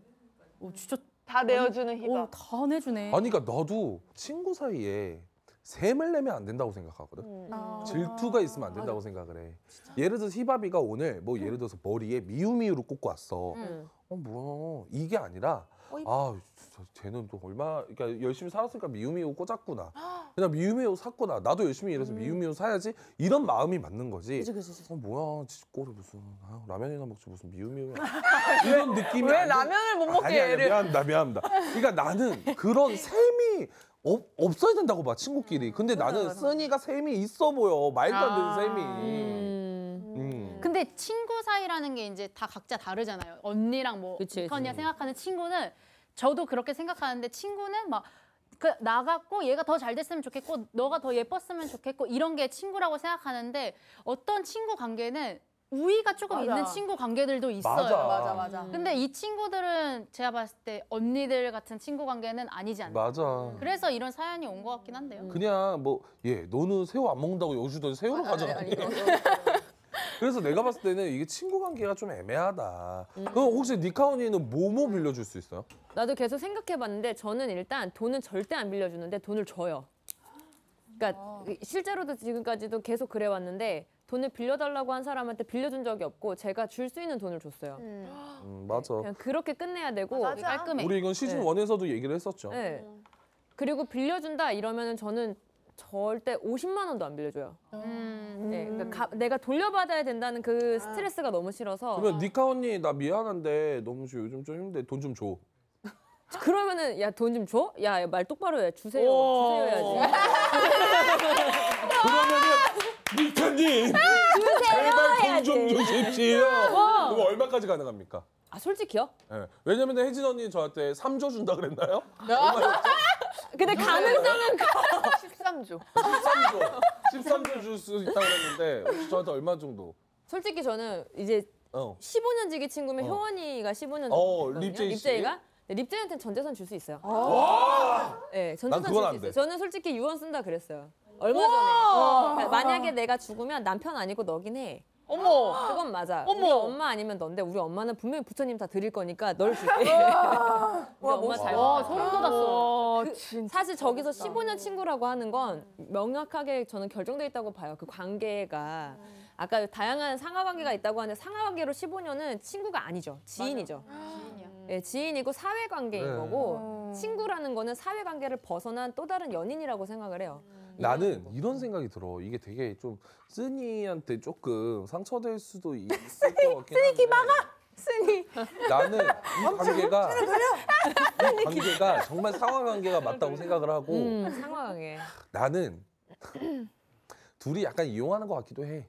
오 진짜 다 내어주는 오, 희박. 다 내주네. 아니 그러니까 너도 친구 사이에 샘을 내면 안 된다고 생각하거든. 아. 질투가 있으면 안 된다고 생각을 해. 예를 들어서 희바비가 오늘 뭐 예를 들어서 머리에 미우미우를 꽂고 왔어. 음. 어 뭐야 이게 아니라 아 저- 쟤는 또 얼마 그러니까 열심히 살았으니까 미우미우 꽂았구나. [GASPS] 그냥 미우미우 샀구나. 나도 열심히 일해서 미우미우 사야지. 이런 마음이 맞는 거지. 그치 그치 그치. 어 뭐야 쥐꼬리 무슨 아, 라면이나 먹지 무슨 미우미우야 [LAUGHS] 이런 느낌이 왜 안 들- 라면을 못 먹게 아니, 아니, 애를 미안합니다 미안합니다 그러니까 나는 그런 [LAUGHS] 셈이 없, 없어야 된다고 봐 친구끼리 근데 나는 쓰니가 셈이 있어 보여 말도 안 되는 셈이 음. 음. 근데 친구 사이라는 게 이제 다 각자 다르잖아요. 언니랑 뭐 그치, 그 언니가 그치. 생각하는 친구는 저도 그렇게 생각하는데 친구는 막 그 나갔고 얘가 더 잘 됐으면 좋겠고 너가 더 예뻤으면 좋겠고 이런 게 친구라고 생각하는데 어떤 친구 관계는 우위가 조금 맞아. 있는 친구 관계들도 있어요. 맞아. 맞아 맞아 근데 이 친구들은 제가 봤을 때 언니들 같은 친구 관계는 아니지 않나. 맞아 그래서 이런 사연이 온 것 같긴 한데요. 그냥 뭐얘 너는 새우 안 먹는다고 여주더니 새우를 가져가니 그래서 내가 봤을 때는 이게 친구 관계가 좀 애매하다 그럼 혹시 니카 언니는 뭐뭐 빌려줄 수 있어요? 나도 계속 생각해봤는데 저는 일단 돈은 절대 안 빌려주는데 돈을 줘요. 그러니까 실제로도 지금까지도 계속 그래왔는데 돈을 빌려달라고 한 사람한테 빌려준 적이 없고 제가 줄 수 있는 돈을 줬어요. 음, 맞아 그냥 그렇게 끝내야 되고 맞아. 깔끔해. 우리 이건 시즌 네. 원에서도 얘기를 했었죠 네. 그리고 빌려준다 이러면은 저는 절대 50만 원도 안 빌려줘요. 음. 네, 그러니까 가- 내가 돌려받아야 된다는 그 스트레스가 너무 싫어서 그러면 니카 언니 나 미안한데 너무 좀 요즘 좀 힘든데 돈 좀 줘. 그러면은 야 돈 좀 줘? 야 말 똑바로 해 주세요 오. 주세요 해야지. [LAUGHS] 그러면은 니카님 제발 돈 좀 주십시오. 그거 얼마까지 가능합니까? 아 솔직히요? 예. 왜냐면 혜진 언니 저한테 3조 준다 그랬나요? 근데 가능성은 13조 13조. 13조 줄 수 있다고 그랬는데 혹시 저한테 얼마 정도? 솔직히 저는 이제 어. 15년 지기 친구면 어. 효원이가 15년 어, 지기거든요. 립제이 씨. 립제이가 네, 립제이한테는 전 재산 줄 수 있어요. 네, 전난 재산 그건 줄 안 수 돼. 있어요. 저는 솔직히 유언 쓴다 그랬어요. 얼마 전에. 그러니까 만약에 내가 죽으면 남편 아니고 너긴 해. 어머 그건 맞아. 어머. 우리 엄마 아니면 넌데 우리 엄마는 분명히 부처님 다 드릴 거니까 널 줄게. 우리 엄마 잘. 와 소름 돋았어. 그, 진짜 사실 저기서 15년 친구라고 하는 건 명확하게 저는 결정돼 있다고 봐요. 그 관계가 아까 다양한 상하 관계가 있다고 하는데 상하 관계로 15년은 친구가 아니죠. 지인이죠. 예, 지인이고 사회 관계인 네. 거고 친구라는 거는 사회 관계를 벗어난 또 다른 연인이라고 생각을 해요. 나는 이런 생각이 들어. 이게 되게 좀 쓰니한테 조금 상처될 수도 있을 것 같긴 한데. 쓰니 막아. 쓰니. 나는 이 관계가 이 관계가 정말 상하 관계가 맞다고 생각을 하고 음, 관계. 나는 둘이 약간 이용하는 것 같기도 해.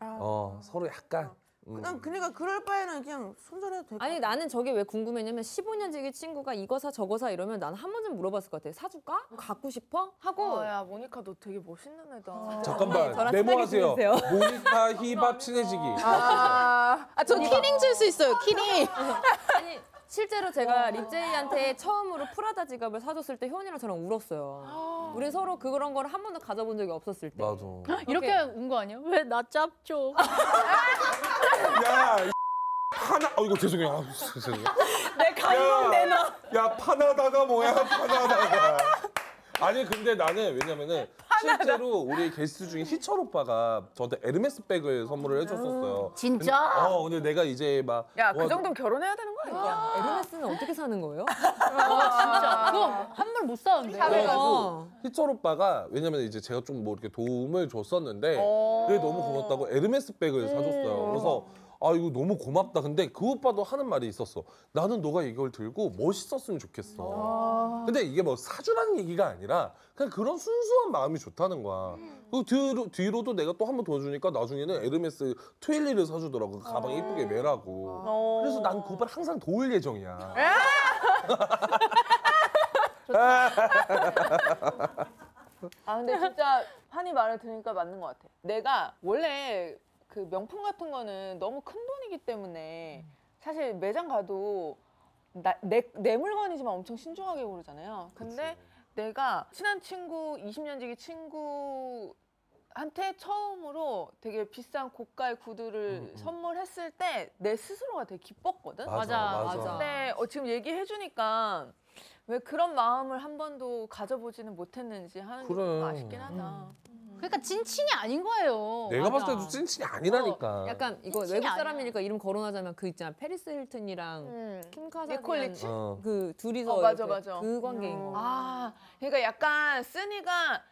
어 서로 약간. 음. 난 그러니까 그럴 바에는 그냥 손절해도 될것 아니 나는 저게 왜 궁금했냐면 15년 지기 친구가 이거 사 저거 사 이러면 나는 한 번쯤 물어봤을 것 같아. 사줄까? 갖고 싶어? 하고 아, 야 모니카 너 되게 멋있는 애다 잠깐만 네, 저랑 메모하세요. 친하게. 모니카 히밥 [LAUGHS] 친해지기. 아저 키링 줄 수 있어요. 키링. [LAUGHS] 아니 실제로 제가 립제이한테 처음으로 프라다 지갑을 사줬을 때 효원이랑 저랑 울었어요. 우리 서로 그런 걸 한 번도 가져본 적이 없었을 때. 맞아. [GASPS] 이렇게 운 거 아니야? 왜 나 짭죠? [LAUGHS] 야 이 [LAUGHS] 파나. 어 이거 죄송해요. 아, 죄송해요. 내 감동 내놔 야 파나다가 뭐야 파나다가 아니 근데 나는 왜냐면은 실제로 우리 게스트 중에 희철 오빠가 저한테 에르메스 백을 선물을 해줬었어요 진짜? 어 근데 내가 이제 막야그 와, 정도면 결혼해야 되는 거 아니야 에르메스는 어떻게 사는 거예요? 진짜 그거 한물 못 사는데. 그래가지고 어. 희철 오빠가 왜냐면 이제 제가 좀 뭐 이렇게 도움을 줬었는데 어. 그게 너무 고맙다고 에르메스 백을 사줬어요 그래서 아 이거 너무 고맙다. 근데 그 오빠도 하는 말이 있었어. 나는 너가 이걸 들고 멋있었으면 좋겠어. 근데 이게 뭐 사주라는 얘기가 아니라 그냥 그런 순수한 마음이 좋다는 거야. 그 뒤로, 뒤로도 내가 또 한 번 더 주니까 나중에는 에르메스 트윌리를 사주더라고. 그 가방 이쁘게 매라고. 그래서 난 그 오빠를 항상 도울 예정이야. [LAUGHS] 아 근데 진짜 환희 말을 들으니까 맞는 것 같아. 내가 원래 그 명품 같은 거는 너무 큰 돈이기 때문에 사실 매장 가도 나, 내, 내 물건이지만 엄청 신중하게 고르잖아요. 근데 내가 친한 친구, 20년 지기 친구한테 처음으로 되게 비싼 고가의 구두를 음, 음. 선물했을 때 내 스스로가 되게 기뻤거든. 맞아, 맞아, 맞아. 근데 어, 지금 얘기해 주니까 왜 그런 마음을 한 번도 가져보지는 못했는지 하는 게 그래. 너무 아쉽긴 하다. 그러니까 찐친이 아닌 거예요. 내가 맞아. 봤을 때도 찐친이 아니라니까. 약간 이거 찐친이 외국 아니야. 사람이니까 이름 거론하자면 그 있잖아 페리스 힐튼이랑 음. 킴 니콜리치? 어. 그 둘이서 어, 맞아, 이렇게 맞아. 그 관계인 거. 아, 그러니까 약간 쓰니가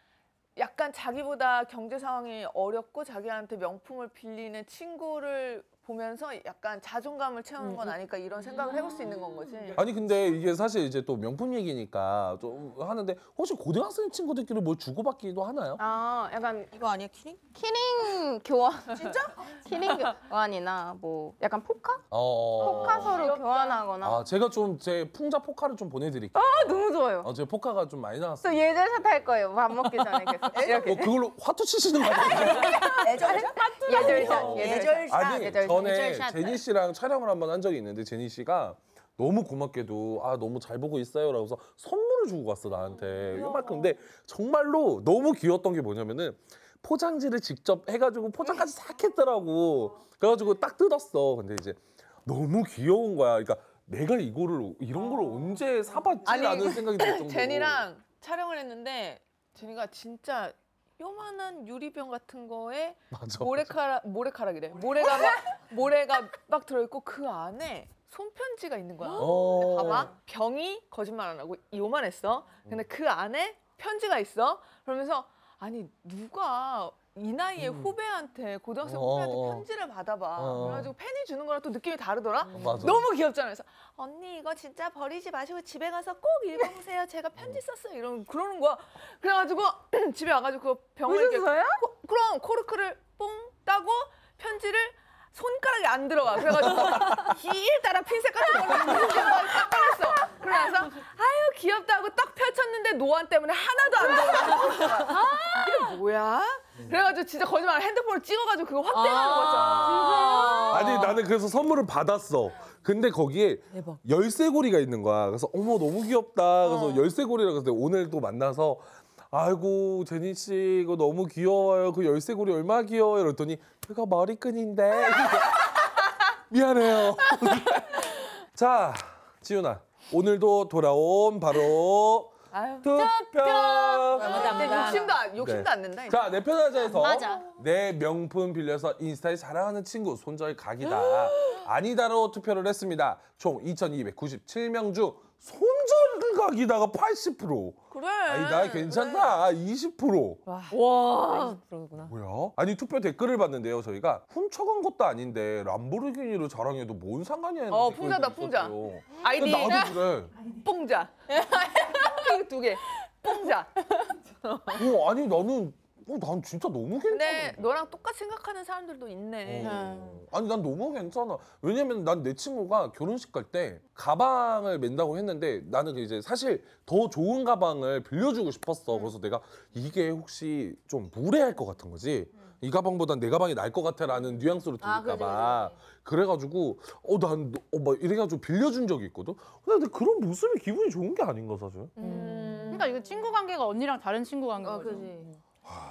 약간 자기보다 경제 상황이 어렵고 자기한테 명품을 빌리는 친구를 보면서 약간 자존감을 채우는 건 아닐까 이런 생각을 해볼 수 있는 건 거지. 아니 근데 이게 사실 이제 또 명품 얘기니까 좀 하는데 혹시 고등학생 친구들끼리 뭘 주고받기도 하나요? 아 약간 이거 아니야 keyring? keyring 교환 [LAUGHS] 진짜? 키링 교환이나 뭐 약간 포카? 어. 포카 서로 교환하거나 아 제가 좀 제 풍자 포카를 좀 보내드릴게요. 아, 너무 좋아요. 어, 제 포카가 좀 많이 또 나왔어요. 예절샷 할 거예요. 밥 먹기 전에 [LAUGHS] 계속 이렇게 어, 그걸로 화투 치시는 거 아니에요? [LAUGHS] 애절샷? 예절샷 예절샷. 예절샷. 아니 예절- 전에 예절샷. 제니 씨랑 촬영을 한 번 한 적이 있는데 제니 씨가 너무 고맙게도 아 너무 잘 보고 있어요라고 해서 선물을 주고 갔어 나한테. 이만큼. 근데 정말로 너무 귀여웠던 게 뭐냐면은 포장지를 직접 해가지고 포장까지 싹 했더라고. 그래가지고 딱 뜯었어. 근데 이제 너무 귀여운 거야. 그러니까 내가 이거를 이런 걸 언제 사봤지? 아니, 라는 생각이 들 [LAUGHS] 정도로. 제니랑 촬영을 했는데 제니가 진짜 요만한 유리병 같은 거에 맞아 모래카락 모래카락이래. 모래가 막 모래가 막 들어있고 그 안에 손편지가 있는 거야. 어. 봐봐 병이 거짓말 안 하고 요만했어. 근데 그 안에 편지가 있어. 그러면서 아니 누가 이 나이에 후배한테 고등학생 어, 후배한테 어. 편지를 받아봐. 어. 그래가지고 팬이 주는 거랑 또 느낌이 다르더라. 맞아 너무 귀엽잖아. 그래서 언니 이거 진짜 버리지 마시고 집에 가서 꼭 읽어보세요. 제가 편지 썼어요. 이런 그러는 거야. 그래가지고 [CLEARS THROAT] 집에 와가지고 그 병을 이렇게? 코- 그럼 코르크를 뽕 따고 편지를 손가락에 안 들어가. 그래가지고 [LAUGHS] 길다란 핀셋 같은 걸로 편지를 딱 꺼냈어. 그러면서 아유 귀엽다고 딱 펼쳤는데 노안 때문에 하나도 안 들어가. [LAUGHS] 이게 뭐야? 그래가지고 진짜 거짓말 핸드폰을 찍어가지고 그거 확대하는 거잖아. 아니 나는 그래서 선물을 받았어. 근데 거기에 열쇠고리가 있는 거야. 그래서 어머 너무 귀엽다. 그래서 열쇠고리라고 해서 오늘 또 만나서 아이고 제니 씨 이거 너무 귀여워요. 그 열쇠고리 얼마나 귀여워요. 이랬더니 그거 머리끈인데. [LAUGHS] 미안해요. [LAUGHS] 자 지윤아 오늘도 돌아온 바로 아유. 투표. 근데 욕심도 안, 욕심도 네. 안 낸다. 이제. 자, 내 편하자에서 맞아. 내 명품 빌려서 인스타에 자랑하는 친구 손절 각이다. 아니다로 투표를 했습니다. 총 2,297명 중 손 절 각이다가 80%. 그래. 아니다, 괜찮다. 20%. 와 20%구나. 뭐야? 아니 투표 댓글을 봤는데요. 저희가 훔쳐간 것도 아닌데 람보르기니로 자랑해도 뭔 상관이야? 어, 풍자다, 좀 풍자. 아이디 나도 그래. 뽕자. 이거 [LAUGHS] 두 개. 뽕자. 어, 아니 나는 어, 난 진짜 너무 괜찮아. 근데 너랑 똑같이 생각하는 사람들도 있네. 어. 아니 난 너무 괜찮아. 왜냐면 난 내 친구가 결혼식 갈 때 가방을 맨다고 했는데 나는 그 이제 사실 더 좋은 가방을 빌려주고 싶었어. 그래서 내가 이게 혹시 좀 무례할 것 같은 거지. 이 가방보단 내 가방이 나을 것 같아라는 뉘앙스로 아, 들릴까봐. 그래가지고 어난어막 뭐 이래가지고 빌려준 적이 있거든. 근데 그런 모습이 기분이 좋은 게 아닌가 사실. 음. 그러니까 이거 친구 관계가 언니랑 다른 친구 관계 어, 거죠. 그지.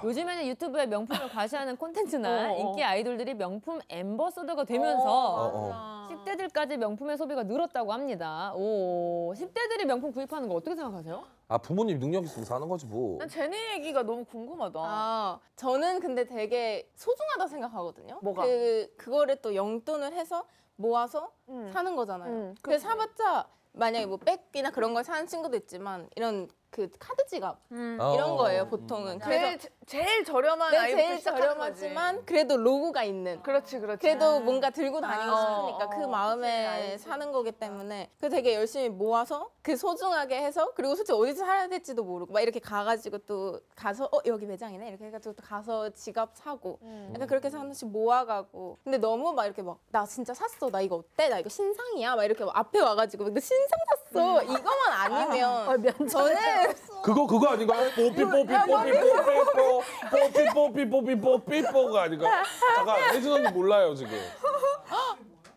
요즘에는 유튜브에 명품을 과시하는 콘텐츠나 [LAUGHS] 어, 어. 인기 아이돌들이 명품 앰버서더가 되면서 어, 어. 10대들까지 명품의 소비가 늘었다고 합니다. 오, 10대들이 명품 구입하는 거 어떻게 생각하세요? 아 부모님 능력 있으면 사는 거지 뭐. 난 제니 얘기가 너무 궁금하다. 아, 저는 근데 되게 소중하다 생각하거든요. 뭐가? 그 그거를 또 용돈을 해서 모아서 음. 사는 거잖아요. 음, 그래서 사봤자 만약에 뭐 백이나 그런 걸 사는 친구도 있지만 이런 그 카드 지갑 어. 이런 거예요 보통은. 제일 그래서 제일 저렴한 네, 아이부터 제일 시작하는 저렴하지만 그래도 로고가 있는. 그렇지 그렇지. 그래도 뭔가 들고 다니고 아, 싶으니까 어, 그 어, 마음에 알지. 사는 거기 때문에 그 되게 열심히 모아서 그 소중하게 해서 그리고 솔직히 어디서 사야 될지도 모르고 막 이렇게 가가지고 또 가서 어 여기 매장이네? 이렇게 해가지고 또 가서 지갑 사고 음. 약간 그렇게 해서 하나씩 모아가고 근데 너무 막 이렇게 막 나 진짜 샀어. 나 이거 어때? 나 이거 신상이야. 막 이렇게 막 앞에 와가지고 나 신상 샀어. 이거만 아니면 저는 그거 그거 아닌가요? 뽀삐 뽀삐 뽀삐 뽀삐 뽀삐 뽀삐 뽀삐 뽀삐가 아닌가? 잠깐 혜진 언니 몰라요 지금.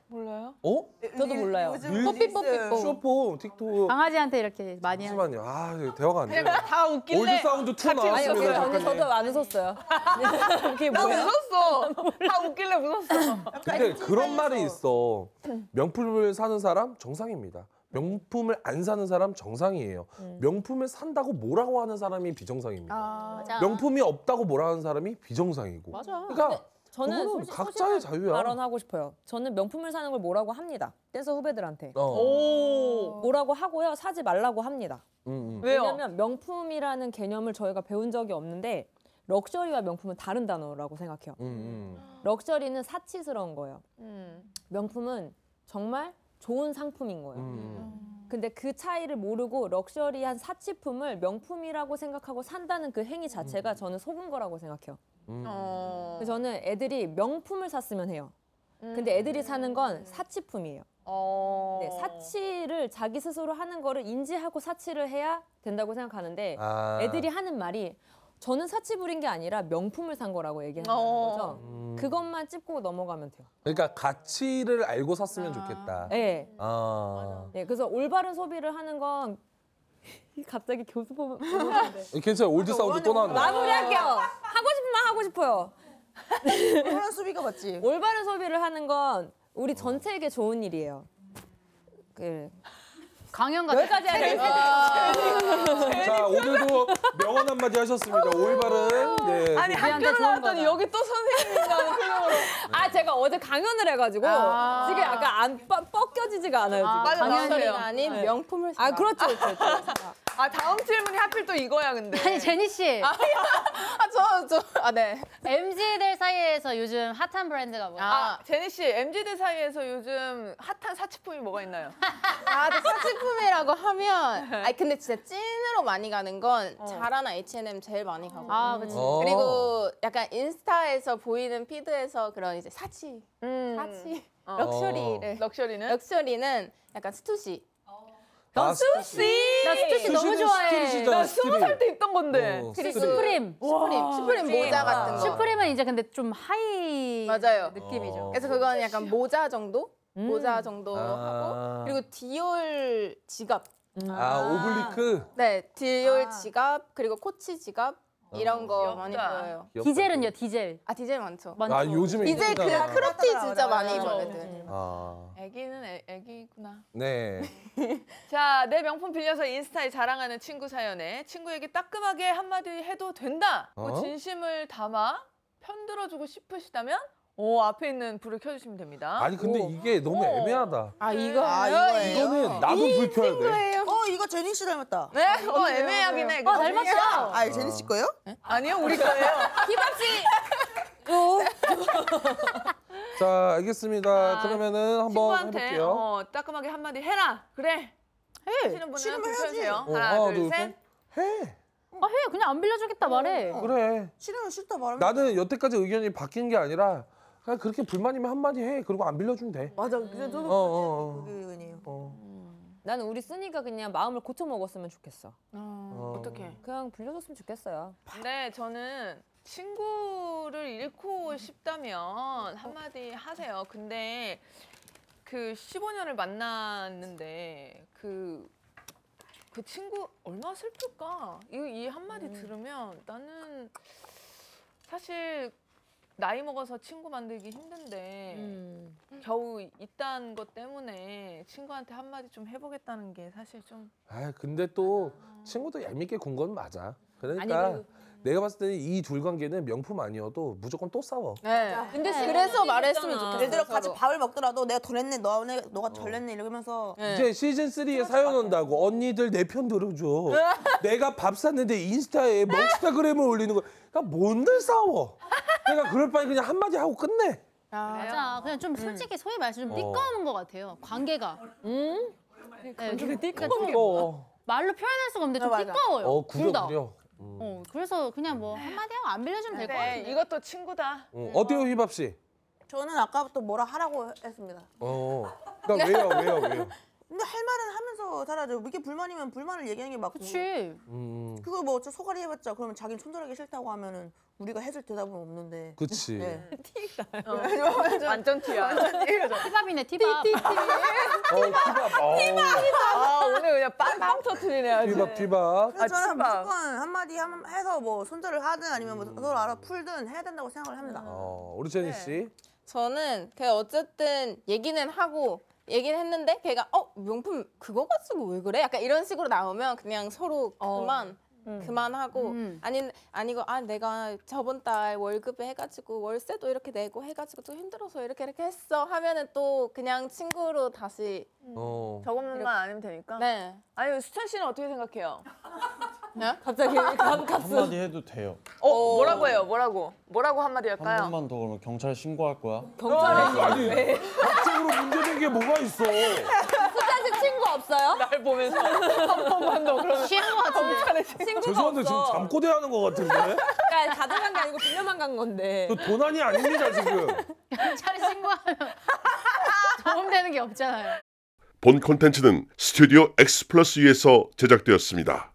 몰라요? 어? 저도 몰라요. 뽀삐 뽀삐 뽀 쇼폼 틱톡. 강아지한테 이렇게 많이 하는. 잠시만요. 아 대화가 안 돼. 다 웃길래. 올드 사운드 2 아니, 나왔습니다. 잠깐만요. 저도 안 웃었어요. [LAUGHS] 그게 나 뭐야? 웃었어. 다 웃길래 웃었어. 근데 그런 말이 있어. 명품을 사는 사람 정상입니다. 명품을 안 사는 사람 정상이에요. 음. 명품을 산다고 뭐라고 하는 사람이 비정상입니다. 맞아. 명품이 없다고 뭐라 하는 사람이 비정상이고. 맞아. 그러니까 저는 그거는 솔직- 각자의 솔직한 자유야. 발언하고 싶어요. 저는 명품을 사는 걸 뭐라고 합니다. 댄서 후배들한테. 어. 오. 뭐라고 하고요. 사지 말라고 합니다. 음, 음. 왜요? 왜냐면 명품이라는 개념을 저희가 배운 적이 없는데 럭셔리와 명품은 다른 단어라고 생각해요. 음, 음. 럭셔리는 사치스러운 거예요. 음. 명품은 정말 좋은 상품인 거예요. 음. 근데 그 차이를 모르고 럭셔리한 사치품을 명품이라고 생각하고 산다는 그 행위 자체가 저는 속은 거라고 생각해요. 음. 어. 그래서 저는 애들이 명품을 샀으면 해요. 근데 애들이 사는 건 사치품이에요. 어. 네, 사치를 자기 스스로 하는 거를 인지하고 사치를 해야 된다고 생각하는데 아. 애들이 하는 말이 저는 사치 부린 게 아니라 명품을 산 거라고 얘기하는 어. 거죠. 음. 그것만 찝고 넘어가면 돼요. 그러니까 가치를 알고 샀으면 좋겠다. 네. 아. 네, 그래서 올바른 소비를 하는 건 [LAUGHS] 갑자기 교수 보면 보는데 괜찮아 요. old sound 또 나왔네. 마무리할게요. 하고 싶으면 하고 싶어요. 그런 소비가 맞지. 올바른 소비를 하는 건 우리 전체에게 좋은 일이에요. 그 강연 같은 여기까지 해야 되겠어요. 자, 오늘도 명언 한마디 하셨습니다. 올바른. 네. 아니 학교를 좋은 나왔더니 거다. 여기 또 선생님이라는 표정으로. 아 제가 어제 강연을 해가지고 아. 지금 약간 안 뻗- 뻗겨지지가 않아요 지금. 맞아, 강연이. 아닌 명품을 사. 아 그렇죠 그렇죠. 아 다음 질문이 하필 또 이거야 근데. 아니 제니 씨 [LAUGHS] 아저저아 네. MZ들 사이에서 요즘 핫한 브랜드가 뭐야? 아 제니 씨 MZ들 사이에서 요즘 핫한 사치품이 뭐가 있나요? 아, 근데 사치품이라고 하면, 아 근데 진짜 찐으로 많이 가는 건 어. 자라나 H&M 제일 많이 가고. 아, 그치. 어. 그리고 약간 인스타에서 보이는 feed에서 그런 이제 사치, 음. 사치, 어. luxury를. luxury는? luxury는 약간 스투시. 아, 수씨. 나 스투시 너무 좋아해. 나 스무 살 때 입던 건데. 어, 그리고 슈프림. 슈프림, 슈프림 모자 같은 거. 슈프림은 이제 근데 좀 high 맞아요. 느낌이죠. 어. 그래서 그건 약간 모자 정도? 음. 모자 정도 아. 하고 그리고 Dior 지갑. 아, Oblique. 네, Dior 아. 지갑 그리고 코치 지갑 이런 거 귀엽다. 많이 보여요. 귀엽다. Diesel은요 Diesel. 아 Diesel 많죠. 많죠. 아, 요즘에 Diesel 그 인기잖아. 크롭티 맞아, 진짜 맞아, 많이 맞아. 입어 애들. 아. 애기는 애, 애기구나. 네. [LAUGHS] 자, 내 명품 빌려서 인스타에 자랑하는 친구 사연에 친구에게 따끔하게 한마디 해도 된다. 고 어? 진심을 담아 편들어주고 싶으시다면 오 앞에 있는 불을 켜주시면 됩니다. 아니 근데 오. 이게 너무 오. 애매하다. 아 이거 아, 이거예요? 이거는 나도 불 켜야 돼. 어 이거 제니 씨 닮았다. 네, 어 애매하긴 해. 어 닮았어. 아 제니 씨 거예요? 아니요, 우리 거예요. [LAUGHS] [LAUGHS] 자, 알겠습니다. 아, 그러면은 한번 친구한테 해볼게요. 어, 따끔하게 한마디 해라. 그래. 하시는 분은 싫으면 불 해야지. 켜주세요. 어, 하나, 둘, 둘, 셋. 셋. 해. 아 해. 그냥 안 빌려주겠다 말해. 그래. 싫으면 싫다 말하면. 나는 여태까지 의견이 바뀐 게 아니라 그냥 그렇게 불만이면 한마디 해. 그리고 안 빌려주면 돼. 맞아. 그래서 저도 어, 어, 어. 그게 의견이에요. 어. 나는 우리 쓰니가 그냥 마음을 고쳐 먹었으면 좋겠어. 어. 어떻게? 그냥 빌려줬으면 좋겠어요. 근데 저는 친구를 잃고 싶다면 한마디 하세요. 근데 그 15년을 만났는데 그, 그 친구 얼마나 슬플까? 이, 이 한마디 들으면 나는 사실 나이 먹어서 친구 만들기 힘든데 음. 겨우 이딴 것 때문에 친구한테 한마디 좀 해보겠다는 게 사실 좀 아, 근데 또 친구도 얄밉게 군 건 맞아. 그러니까 아니, 내가 봤을 때는 이 둘 관계는 명품 아니어도 무조건 또 싸워. 네. 근데 그래서 말했으면. 좋겠어요. 예를 들어 같이. 밥을 먹더라도 내가 덜 했네, 너네 너가 덜 했네 이러면서 네. 이제 시즌 3에 사연 온다고 언니들 내 편 들어줘. 내가 밥 샀는데 인스타에 먹스타그램을 올리는 거. 그러니까 뭔들 싸워. 내가 그럴 바에 그냥 한마디 하고 끝내. 아, 맞아. 그냥 좀 솔직히 소위 말해서 좀 띠꺼우는 것 같아요. 관계가. 음? 네, 좀 그러니까 좀 어, 말로 표현할 수가 없는데 좀 어, 맞아. 띠꺼워요. 어 둘 구려 다. 구려. 음. 어, 그래서 그냥 뭐 한마디 하고 안 빌려주면 될것 네, 같은데. 이것도 친구다. 어, 어때요 휘밥 씨? 저는 아까부터 뭐라 하라고 했습니다. 어. 그러니까 왜요 왜요 왜요? [LAUGHS] 근데 할 말은 하면서 살아죠. 이게 불만이면 불만을 얘기하는 게 맞고. 그치. 음, 그걸 뭐 어쩌 소가리 해봤자 그러면 자기는 손절하기 싫다고 하면은 우리가 해줄 대답은 없는데. 그치. 네. [LAUGHS] [LAUGHS] 완전 티야. 완전 티죠. 티밥이네 티밥. 어 휘밥. 어, 아 오늘 그냥 빵빵 터트리네 아주. 휘밥 휘밥. 그래서 저는 치밥. 무조건 한마디 함- 해서 뭐 손절을 하든 아니면 뭐 서로 알아 풀든 해야 된다고 생각을 합니다. 어, 우리 제니 씨. 저는 그 어쨌든 얘기는 하고 얘기를 했는데 걔가 어 명품 그거 가지고 왜 그래? 약간 이런 식으로 나오면 그냥 서로 그만 그만하고 음. 아니 아니고 아 내가 저번 달 월급에 해가지고 월세도 이렇게 내고 해가지고 또 힘들어서 이렇게 이렇게 했어 하면은 또 그냥 친구로 다시 어. 저것만 아니면 되니까. 네 아니 수찬 씨는 어떻게 생각해요? [LAUGHS] 갑자기 [LAUGHS] 감 값을 한마디 해도 돼요. 어 뭐라고 해요? 뭐라고? 뭐라고 한마디 한 할까요? 번만 더 그러면 경찰 신고할 거야. 경찰에 아니 법적으로 문제된 게 뭐가 있어? 씨 친구 없어요? 날 보면서 한 번만 더 그러면 취한 것 같은데. 친구가 죄송한데 지금 없어. 잠꼬대 하는 것 같은데? 그러니까 가져간 게 아니고 빌려만 간 건데. 저 도난이 아닙니다 지금. 차라리 신고하면 [LAUGHS] 도움되는 게 없잖아요. 본 콘텐츠는 스튜디오 X 플러스 U에서 제작되었습니다.